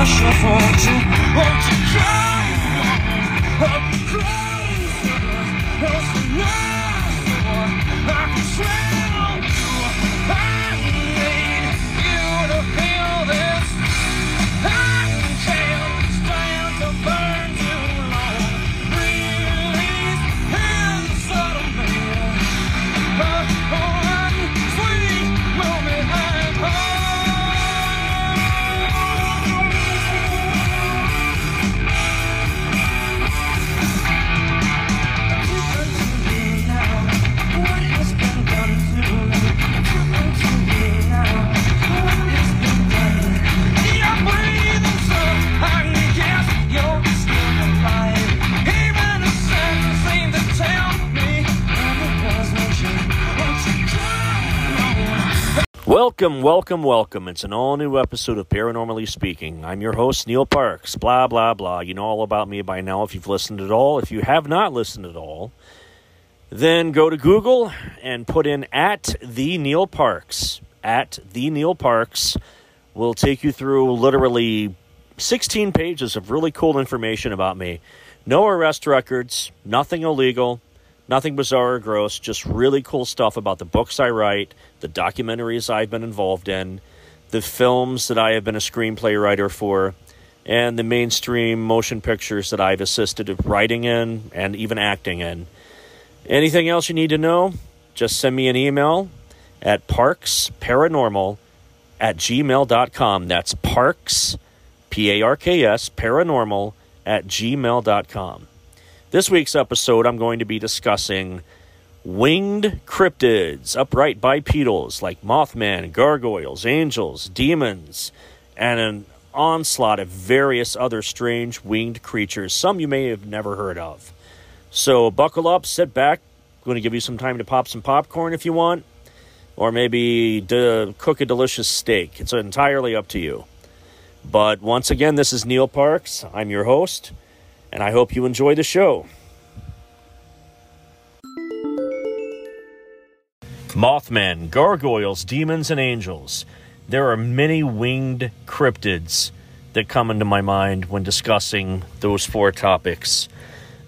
of fortune. Won't you come? Oh, closer. Welcome, welcome, welcome. It's an all new episode of Paranormally Speaking. I'm your host, Neil Parks. Blah, blah, blah. You know all about me by now if you've listened at all. If you have not listened at all, then go to Google and put in at the Neil Parks. At the Neil Parks will take you through literally 16 pages of really cool information about me. No arrest records, nothing illegal, nothing bizarre or gross, just really cool stuff about the books I write, the documentaries I've been involved in, the films that I have been a screenplay writer for, and the mainstream motion pictures that I've assisted in writing in and even acting in. Anything else you need to know? Just send me an email at parksparanormal at gmail.com. That's parks, P A R K S, paranormal at gmail.com. This week's episode, I'm going to be discussing winged cryptids, upright bipedals like Mothman, gargoyles, angels, demons, and an onslaught of various other strange winged creatures, some you may have never heard of. So buckle up, sit back. I'm going to give you some time to pop some popcorn if you want, or maybe to cook a delicious steak. It's entirely up to you. But once again, this is Neil Parks. I'm your host, and I hope you enjoy the show. Mothman, gargoyles, demons, and angels. There are many winged cryptids that come into my mind when discussing those four topics.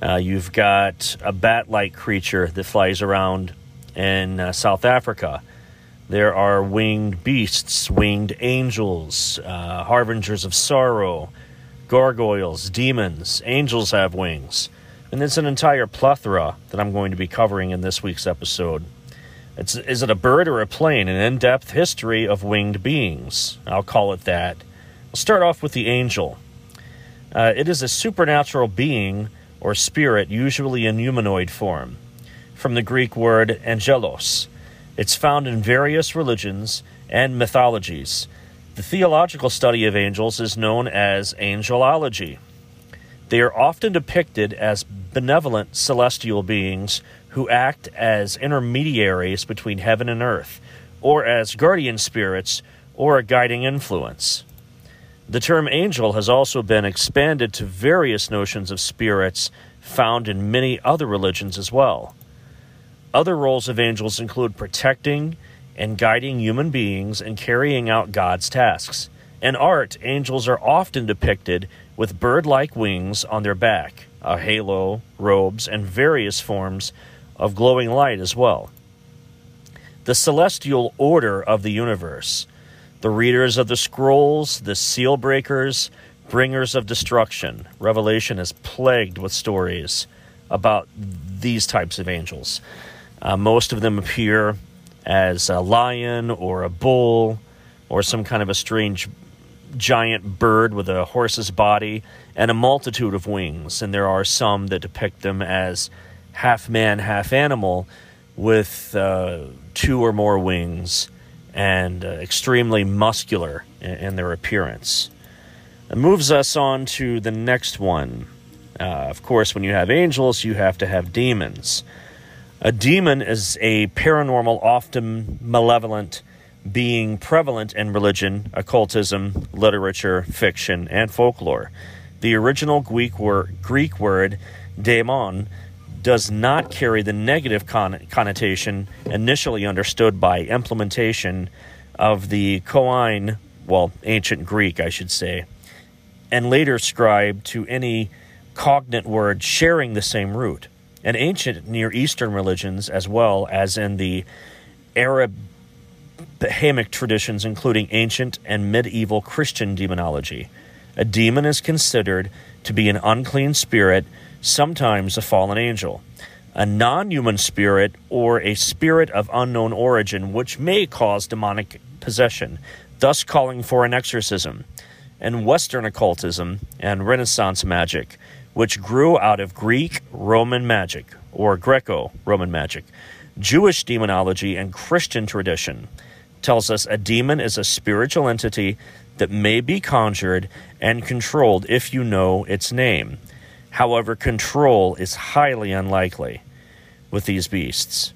Uh, you've got a bat like creature that flies around in uh, South Africa. There are winged beasts, winged angels, uh, harbingers of sorrow, gargoyles, demons. Angels have wings. And it's an entire plethora that I'm going to be covering in this week's episode. It's, is it a bird or a plane? An in depth history of winged beings. I'll call it that. I'll start off with the angel. Uh, it is a supernatural being or spirit, usually in humanoid form, from the Greek word angelos. It's found in various religions and mythologies. The theological study of angels is known as angelology. They are often depicted as benevolent celestial beings who act as intermediaries between heaven and earth, or as guardian spirits or a guiding influence. The term angel has also been expanded to various notions of spirits found in many other religions as well. Other roles of angels include protecting and guiding human beings and carrying out God's tasks. In art, angels are often depicted with bird like wings on their back, a halo, robes, and various forms of glowing light as well. The celestial order of the universe, the readers of the scrolls, the seal breakers, bringers of destruction. Revelation is plagued with stories about these types of angels. Uh, most of them appear as a lion or a bull or some kind of a strange giant bird with a horse's body and a multitude of wings. And there are some that depict them as half man, half animal with uh, two or more wings and uh, extremely muscular in, in their appearance. It moves us on to the next one. Uh, of course, when you have angels, you have to have demons. A demon is a paranormal, often malevolent being prevalent in religion, occultism, literature, fiction, and folklore. The original Greek word, Greek word daemon does not carry the negative con- connotation initially understood by implementation of the Koine, well, ancient Greek, I should say. and later ascribed to any cognate word sharing the same root. In ancient Near Eastern religions, as well as in the Arab Bahamic traditions, including ancient and medieval Christian demonology. A demon is considered to be an unclean spirit, sometimes a fallen angel, a non human spirit, or a spirit of unknown origin, which may cause demonic possession, thus calling for an exorcism. In Western occultism and Renaissance magic, which grew out of Greek Roman magic, or Greco Roman magic, Jewish demonology, and Christian tradition tells us a demon is a spiritual entity that may be conjured and controlled if you know its name. However, control is highly unlikely with these beasts.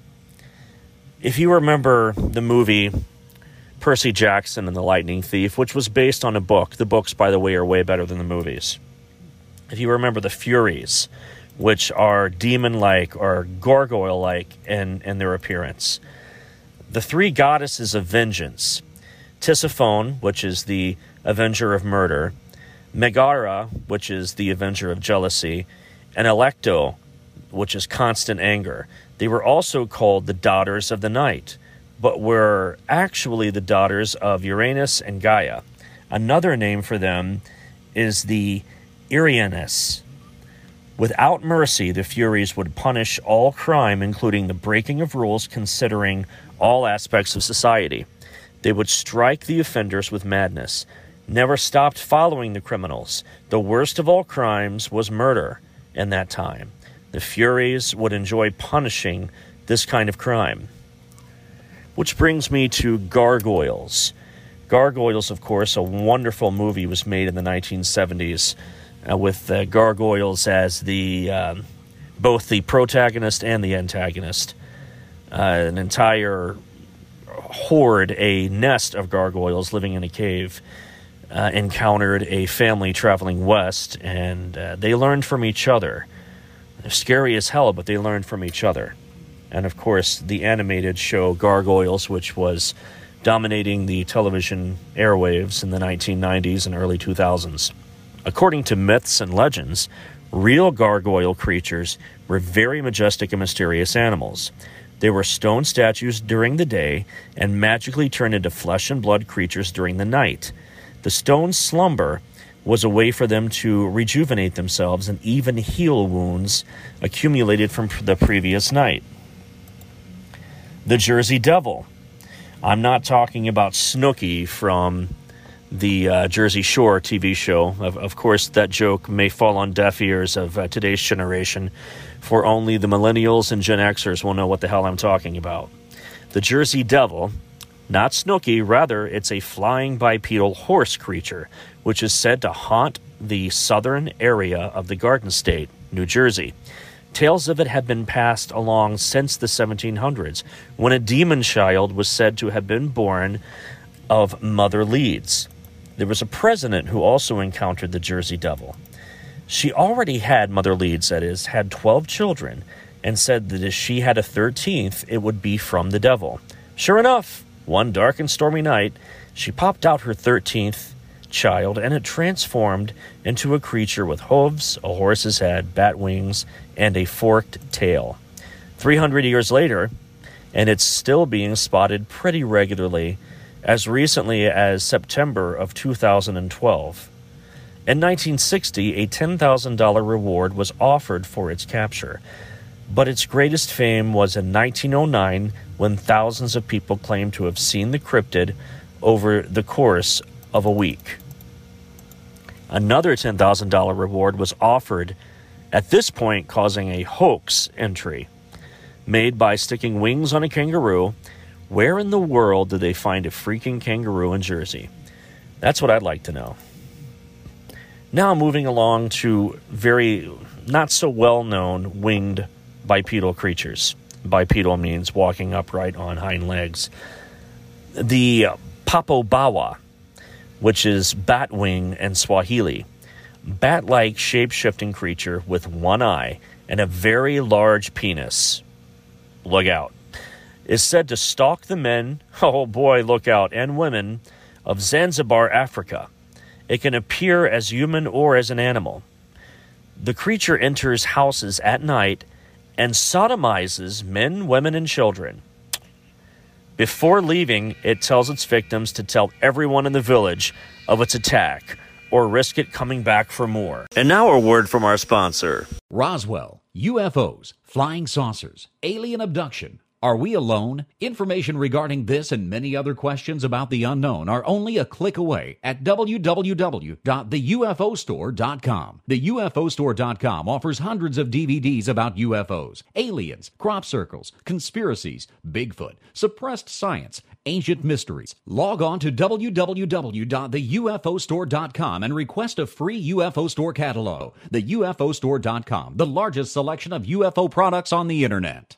If you remember the movie Percy Jackson and the Lightning Thief, which was based on a book, the books, by the way, are way better than the movies. If you remember the Furies, which are demon like or gargoyle like in, in their appearance, the three goddesses of vengeance Tisiphone, which is the avenger of murder, Megara, which is the avenger of jealousy, and Alecto, which is constant anger. They were also called the daughters of the night, but were actually the daughters of Uranus and Gaia. Another name for them is the Erinyes. Without mercy, the Furies would punish all crime, including the breaking of rules, considering all aspects of society. They would strike the offenders with madness, never stopped following the criminals. The worst of all crimes was murder in that time. The Furies would enjoy punishing this kind of crime. Which brings me to Gargoyles. Gargoyles, of course, a wonderful movie was made in the 1970s uh, with uh, Gargoyles as the um, both the protagonist and the antagonist. Uh, an entire horde, a nest of gargoyles living in a cave, uh, encountered a family traveling west, and uh, they learned from each other. Scary as hell, but they learned from each other. And of course, the animated show Gargoyles, which was dominating the television airwaves in the 1990s and early 2000s. According to myths and legends, real gargoyle creatures were very majestic and mysterious animals. They were stone statues during the day and magically turned into flesh and blood creatures during the night. The stone slumber was a way for them to rejuvenate themselves and even heal wounds accumulated from the previous night. The Jersey Devil. I'm not talking about Snooki from the uh, Jersey Shore TV show. Of, of, course, that joke may fall on deaf ears of uh, today's generation, for only the millennials and Gen Xers will know what the hell I'm talking about. The Jersey Devil, not Snooki, rather, it's a flying bipedal horse creature, which is said to haunt the southern area of the Garden State, New Jersey. Tales of it have been passed along since the 1700s, when a demon child was said to have been born of Mother Leeds. There was a president who also encountered the Jersey Devil. She already had, Mother Leeds, that is, had 12 children, and said that if she had a 13th, it would be from the devil. Sure enough, one dark and stormy night, she popped out her 13th child, and it transformed into a creature with hooves, a horse's head, bat wings, and a forked tail. 300 years later, and it's still being spotted pretty regularly as recently as September of 2012. In 1960, a $10,000 reward was offered for its capture, but its greatest fame was in 1909 when thousands of people claimed to have seen the cryptid over the course of a week. Another $10,000 reward was offered, at this point, causing a hoax entry made by sticking wings on a kangaroo where in the world did they find a freaking kangaroo in Jersey? That's what I'd like to know. Now, moving along to very not so well known winged bipedal creatures. Bipedal means walking upright on hind legs. The Popobawa, which is bat wing in Swahili. Bat like shape shifting creature with one eye and a very large penis. Look out is said to stalk the men, oh boy, look out, and women of Zanzibar, Africa. It can appear as human or as an animal. The creature enters houses at night and sodomizes men, women, and children. Before leaving, it tells its victims to tell everyone in the village of its attack or risk it coming back for more. And now a word from our sponsor. Roswell, UFOs, flying saucers, alien abduction. Are we alone? Information regarding this and many other questions about the unknown are only a click away at www.theufostore.com. The UFOstore.com offers hundreds of DVDs about UFOs, aliens, crop circles, conspiracies, Bigfoot, suppressed science, ancient mysteries. Log on to www.theufostore.com and request a free UFO Store catalog. The UFOstore.com, the largest selection of UFO products on the internet.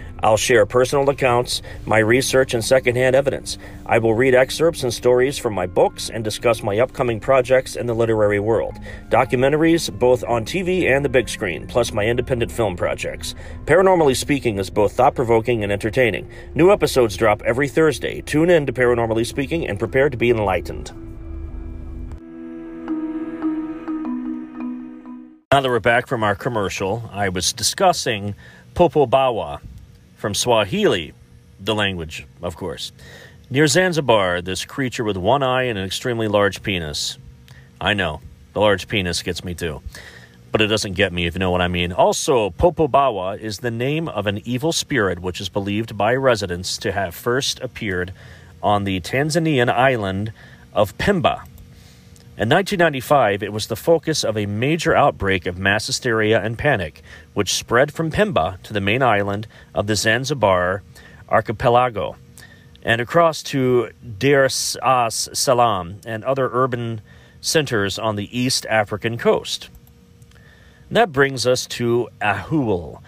I'll share personal accounts, my research, and secondhand evidence. I will read excerpts and stories from my books and discuss my upcoming projects in the literary world. Documentaries, both on TV and the big screen, plus my independent film projects. Paranormally Speaking is both thought provoking and entertaining. New episodes drop every Thursday. Tune in to Paranormally Speaking and prepare to be enlightened. Now that we're back from our commercial, I was discussing Popobawa from Swahili, the language, of course. Near Zanzibar, this creature with one eye and an extremely large penis. I know, the large penis gets me too. But it doesn't get me, if you know what I mean. Also, Popobawa is the name of an evil spirit which is believed by residents to have first appeared on the Tanzanian island of Pemba. In 1995, it was the focus of a major outbreak of mass hysteria and panic, which spread from Pemba to the main island of the Zanzibar archipelago and across to Dar es Salaam and other urban centers on the East African coast. That brings us to Ahool.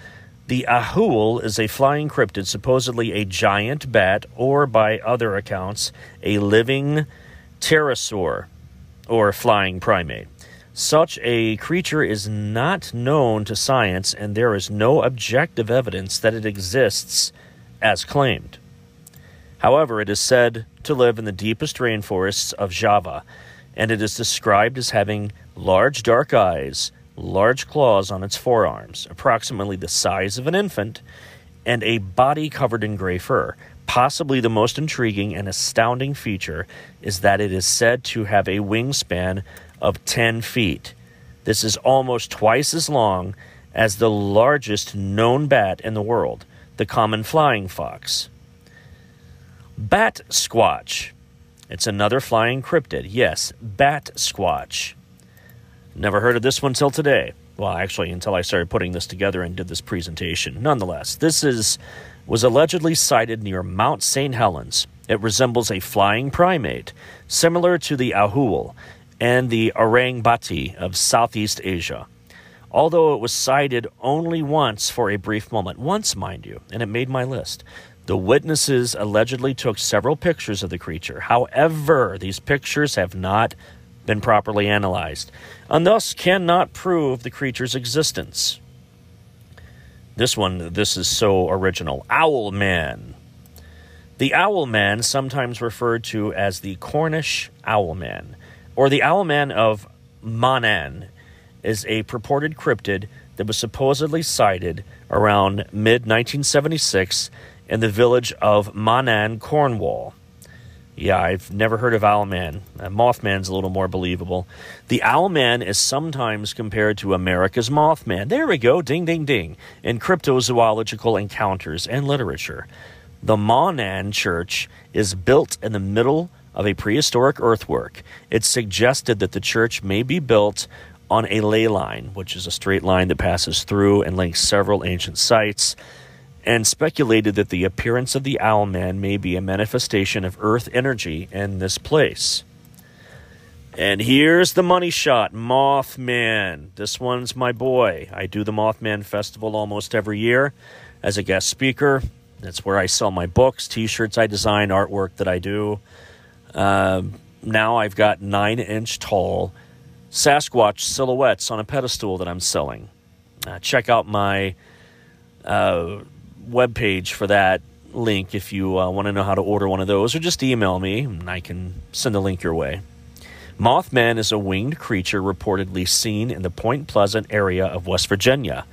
The Ahool is a flying cryptid, supposedly a giant bat, or by other accounts, a living pterosaur or flying primate. Such a creature is not known to science, and there is no objective evidence that it exists as claimed. However, it is said to live in the deepest rainforests of Java, and it is described as having large dark eyes, large claws on its forearms, approximately the size of an infant, and a body covered in gray fur. Possibly the most intriguing and astounding feature is that it is said to have a wingspan of 10 feet. This is almost twice as long as the largest known bat in the world, the common flying fox. Bat squatch. It's another flying cryptid. Yes, bat squatch. Never heard of this one till today. Well, actually, until I started putting this together and did this presentation. Nonetheless, this is was allegedly sighted near Mount St. Helens. It resembles a flying primate, similar to the ahool and the orang bati of Southeast Asia. Although it was sighted only once for a brief moment, once, mind you, and it made my list. The witnesses allegedly took several pictures of the creature. However, these pictures have not been properly analyzed, and thus cannot prove the creature's existence. This one, this is so original. Owl Man. The Owl Man, sometimes referred to as the Cornish Owl Man, or the Owl Man of Mawnan, is a purported cryptid that was supposedly sighted around mid 1976 in the village of Mawnan, Cornwall. Yeah, I've never heard of Owlman. Uh, Mothman's a little more believable. The Owlman is sometimes compared to America's Mothman. There we go, ding, ding, ding, in cryptozoological encounters and literature. The Mawnan Church is built in the middle of a prehistoric earthwork. It's suggested that the church may be built on a ley line, which is a straight line that passes through and links several ancient sites and speculated that the appearance of the owl man may be a manifestation of earth energy in this place. And here's the money shot Mothman. This one's my boy. I do the Mothman Festival almost every year as a guest speaker. That's where I sell my books, t shirts I design, artwork that I do. Um, now I've got nine inch tall Sasquatch silhouettes on a pedestal that I'm selling. Uh, check out my uh, webpage for that link if you uh, want to know how to order one of those, or just email me and I can send a link your way. Mothman is a winged creature reportedly seen in the Point Pleasant area of West Virginia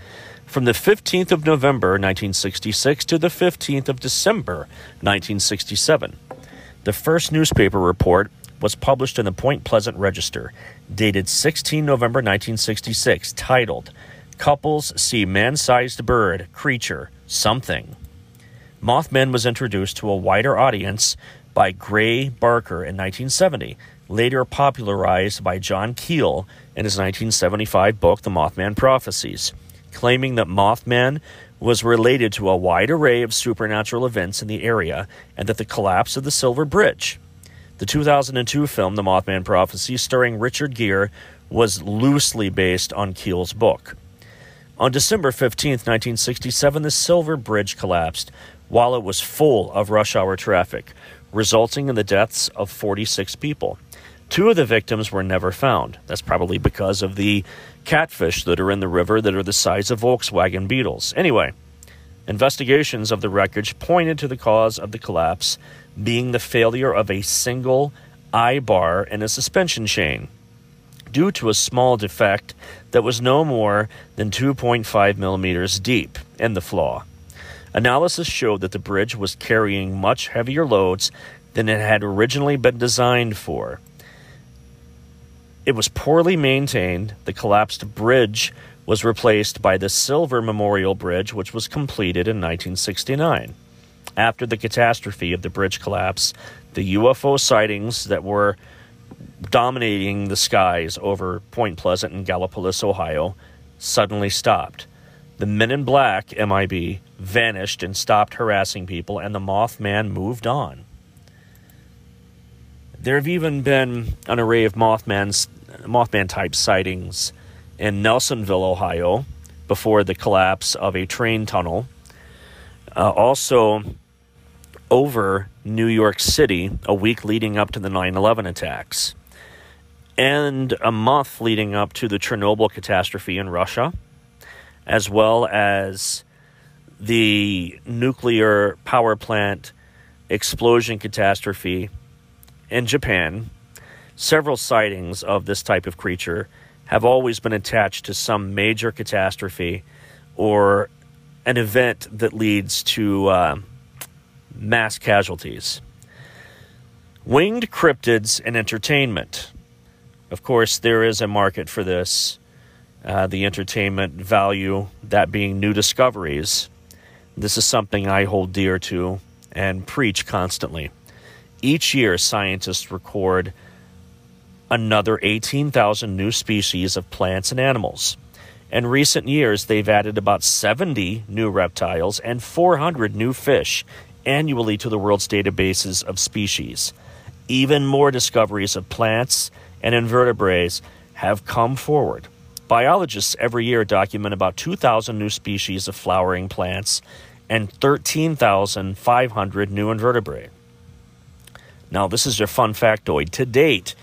from the 15th of November 1966 to the 15th of December 1967. The first newspaper report was published in the Point Pleasant Register, dated 16 November 1966, titled Couples See Man Sized Bird, Creature, Something. Mothman was introduced to a wider audience by Gray Barker in 1970, later popularized by John Keel in his 1975 book, The Mothman Prophecies, claiming that Mothman was related to a wide array of supernatural events in the area and that the collapse of the Silver Bridge. The 2002 film, The Mothman Prophecy, starring Richard Gere, was loosely based on Keel's book. On December 15, 1967, the Silver Bridge collapsed while it was full of rush hour traffic, resulting in the deaths of 46 people. Two of the victims were never found. That's probably because of the catfish that are in the river that are the size of Volkswagen Beetles. Anyway, investigations of the wreckage pointed to the cause of the collapse being the failure of a single eye bar in a suspension chain due to a small defect that was no more than 2.5 millimeters deep in the flaw. Analysis showed that the bridge was carrying much heavier loads than it had originally been designed for. It was poorly maintained. The collapsed bridge was replaced by the Silver Memorial Bridge, which was completed in 1969. After the catastrophe of the bridge collapse, the UFO sightings that were dominating the skies over Point Pleasant and Gallipolis, Ohio, suddenly stopped. The men in black, MIB, vanished and stopped harassing people, and the Mothman moved on. There have even been an array of Mothman's, Mothman type sightings in Nelsonville, Ohio, before the collapse of a train tunnel. Uh, also, over New York City a week leading up to the 9 11 attacks, and a month leading up to the Chernobyl catastrophe in Russia, as well as the nuclear power plant explosion catastrophe in Japan, several sightings of this type of creature have always been attached to some major catastrophe or an event that leads to uh, mass casualties. Winged cryptids and entertainment. Of course, there is a market for this. Uh, the entertainment value, that being new discoveries. This is something I hold dear to and preach constantly. Each year, scientists record another 18,000 new species of plants and animals. In recent years, they've added about 70 new reptiles and 400 new fish annually to the world's databases of species. Even more discoveries of plants and invertebrates have come forward. Biologists every year document about 2,000 new species of flowering plants and 13,500 new invertebrate. Now, this is your fun factoid. To date,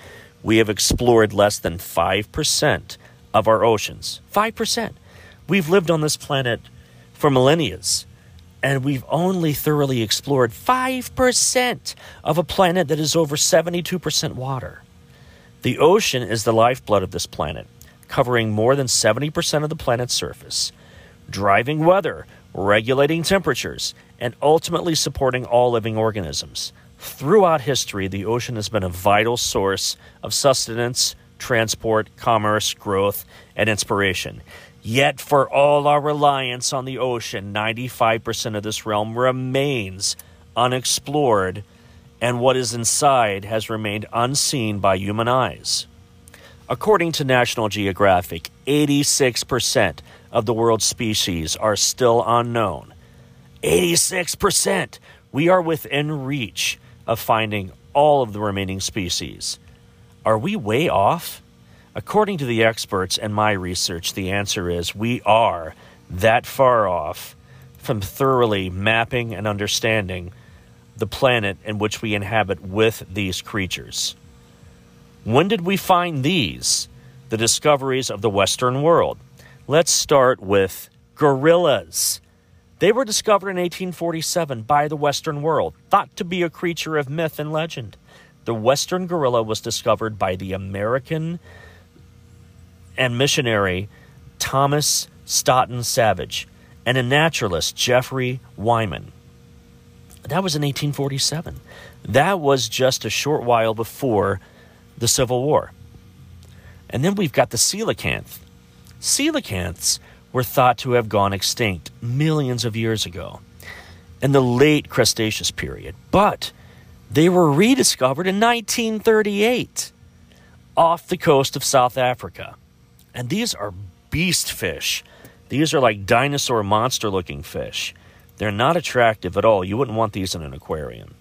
we have explored less than 5% of our oceans. 5%. We've lived on this planet for millennia, and we've only thoroughly explored 5% of a planet that is over 72% water. The ocean is the lifeblood of this planet, covering more than 70% of the planet's surface, driving weather, regulating temperatures, and ultimately supporting all living organisms. Throughout history, the ocean has been a vital source of sustenance, transport, commerce, growth, and inspiration. Yet, for all our reliance on the ocean, 95% of this realm remains unexplored, and what is inside has remained unseen by human eyes. According to National Geographic, 86% of the world's species are still unknown. 86%! We are within reach of finding all of the remaining species. Are we way off? According to the experts and my research, the answer is we are that far off from thoroughly mapping and understanding the planet in which we inhabit with these creatures. When did we find these? The discoveries of the Western world. Let's start with gorillas. They were discovered in 1847 by the Western world, thought to be a creature of myth and legend. The Western gorilla was discovered by the American and missionary Thomas Stoughton Savage and a naturalist, Jeffrey Wyman. That was in 1847. That was just a short while before the Civil War. And then we've got the coelacanth. Coelacanths were thought to have gone extinct millions of years ago in the late Cretaceous period, but they were rediscovered in 1938 off the coast of South Africa. And these are beast fish. These are like dinosaur monster looking fish. They're not attractive at all. You wouldn't want these in an aquarium.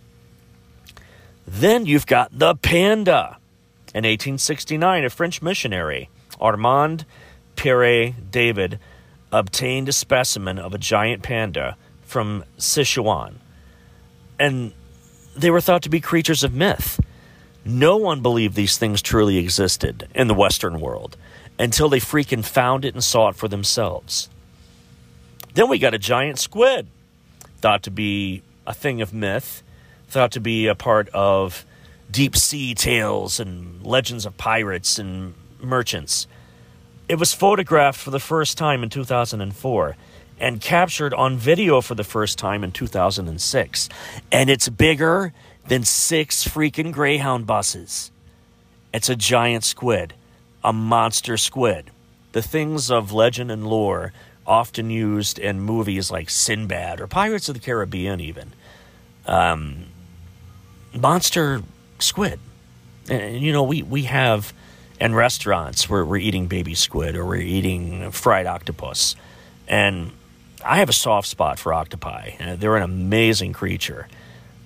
Then you've got the panda. In 1869, a French missionary, Armand Pierre David, obtained a specimen of a giant panda from Sichuan. And they were thought to be creatures of myth. No one believed these things truly existed in the Western world until they freaking found it and saw it for themselves. Then we got a giant squid, thought to be a thing of myth, thought to be a part of deep sea tales and legends of pirates and merchants. It was photographed for the first time in 2004 and captured on video for the first time in 2006. And it's bigger than six freaking Greyhound buses. It's a giant squid, a monster squid. The things of legend and lore often used in movies like Sinbad or Pirates of the Caribbean, even. Um, monster squid. And, you know, we, we have in restaurants where we're eating baby squid or we're eating fried octopus. And I have a soft spot for octopi. Uh, they're an amazing creature,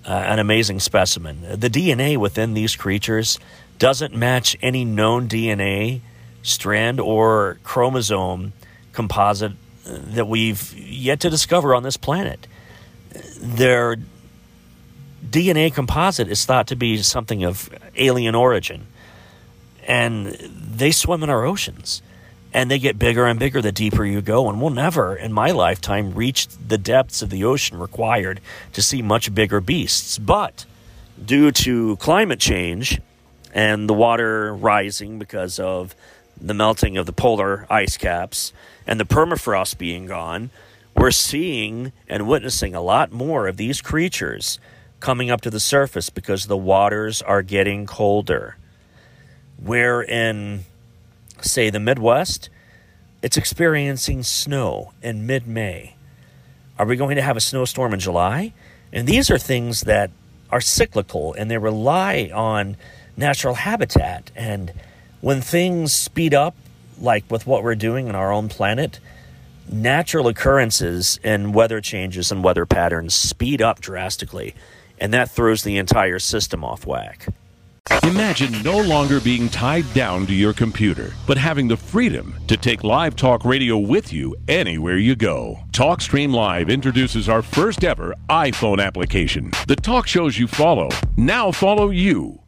uh, an amazing specimen. The DNA within these creatures doesn't match any known DNA strand or chromosome composite that we've yet to discover on this planet. Their DNA composite is thought to be something of alien origin, and they swim in our oceans and they get bigger and bigger the deeper you go. And we'll never, in my lifetime, reach the depths of the ocean required to see much bigger beasts. But due to climate change and the water rising because of the melting of the polar ice caps and the permafrost being gone, we're seeing and witnessing a lot more of these creatures coming up to the surface because the waters are getting colder. Where in say, the Midwest, it's experiencing snow in mid May. Are we going to have a snowstorm in July? And these are things that are cyclical and they rely on natural habitat. And when things speed up, like with what we're doing in our own planet, natural occurrences and weather changes and weather patterns speed up drastically. And that throws the entire system off whack. Imagine no longer being tied down to your computer, but having the freedom to take live talk radio with you anywhere you go. TalkStream Live introduces our first ever iPhone application. The talk shows you follow now follow you.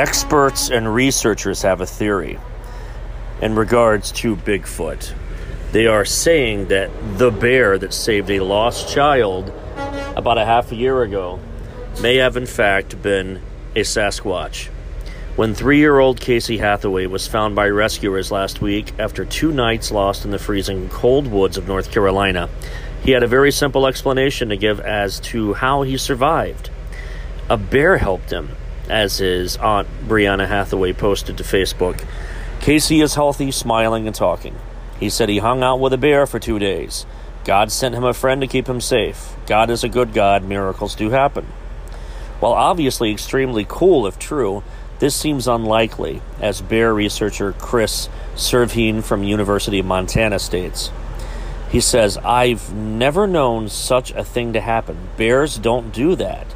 Experts and researchers have a theory in regards to Bigfoot. They are saying that the bear that saved a lost child about a half a year ago may have, in fact, been a Sasquatch. When three year old Casey Hathaway was found by rescuers last week after two nights lost in the freezing cold woods of North Carolina, he had a very simple explanation to give as to how he survived. A bear helped him as his aunt Brianna Hathaway posted to Facebook. Casey is healthy, smiling, and talking. He said he hung out with a bear for two days. God sent him a friend to keep him safe. God is a good God, miracles do happen. While obviously extremely cool if true, this seems unlikely, as bear researcher Chris Servheen from University of Montana states. He says, I've never known such a thing to happen. Bears don't do that.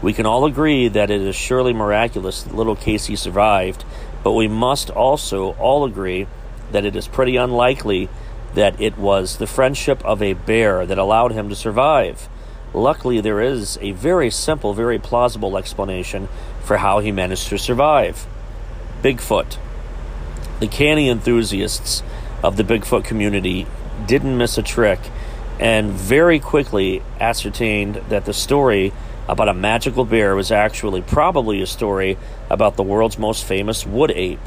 We can all agree that it is surely miraculous that little Casey survived, but we must also all agree that it is pretty unlikely that it was the friendship of a bear that allowed him to survive. Luckily, there is a very simple, very plausible explanation for how he managed to survive Bigfoot. The canny enthusiasts of the Bigfoot community didn't miss a trick and very quickly ascertained that the story about a magical bear was actually probably a story about the world's most famous wood ape.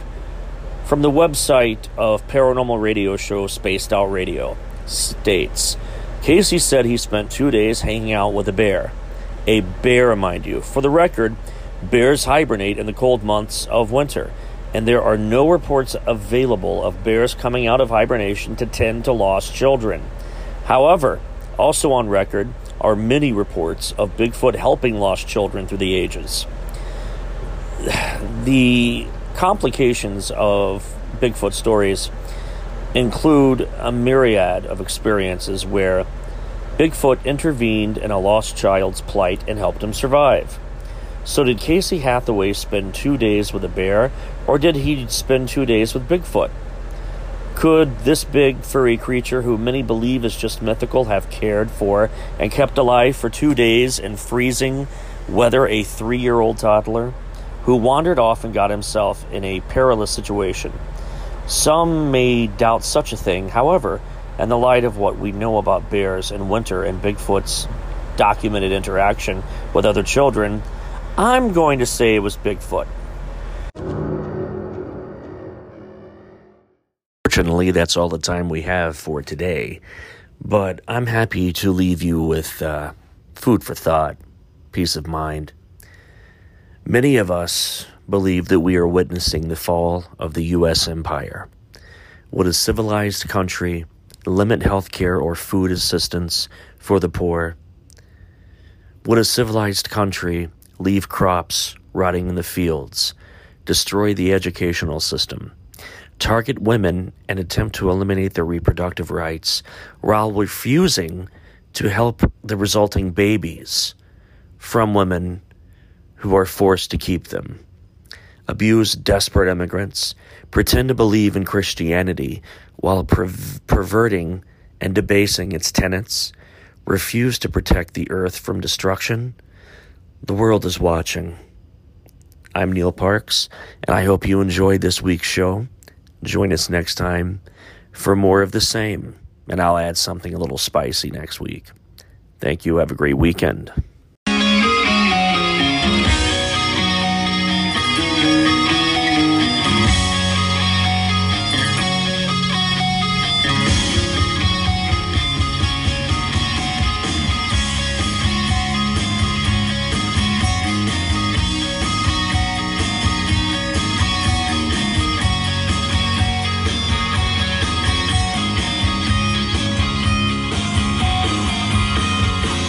From the website of paranormal radio show Spaced Out Radio states Casey said he spent two days hanging out with a bear. A bear, mind you. For the record, bears hibernate in the cold months of winter, and there are no reports available of bears coming out of hibernation to tend to lost children. However, also on record are many reports of Bigfoot helping lost children through the ages. The complications of Bigfoot stories include a myriad of experiences where Bigfoot intervened in a lost child's plight and helped him survive. So, did Casey Hathaway spend two days with a bear, or did he spend two days with Bigfoot? Could this big furry creature, who many believe is just mythical, have cared for and kept alive for two days in freezing weather a three year old toddler who wandered off and got himself in a perilous situation? Some may doubt such a thing, however, in the light of what we know about bears in winter and Bigfoot's documented interaction with other children, I'm going to say it was Bigfoot. Fortunately, that's all the time we have for today. But I'm happy to leave you with uh, food for thought, peace of mind. Many of us believe that we are witnessing the fall of the U.S. empire. Would a civilized country limit health care or food assistance for the poor? Would a civilized country leave crops rotting in the fields, destroy the educational system, target women, and attempt to eliminate their reproductive rights while refusing to help the resulting babies from women who are forced to keep them? Abuse desperate immigrants, pretend to believe in Christianity while perverting and debasing its tenets, refuse to protect the earth from destruction? The world is watching. I'm Neil Parks, and I hope you enjoyed this week's show. Join us next time for more of the same, and I'll add something a little spicy next week. Thank you. Have a great weekend.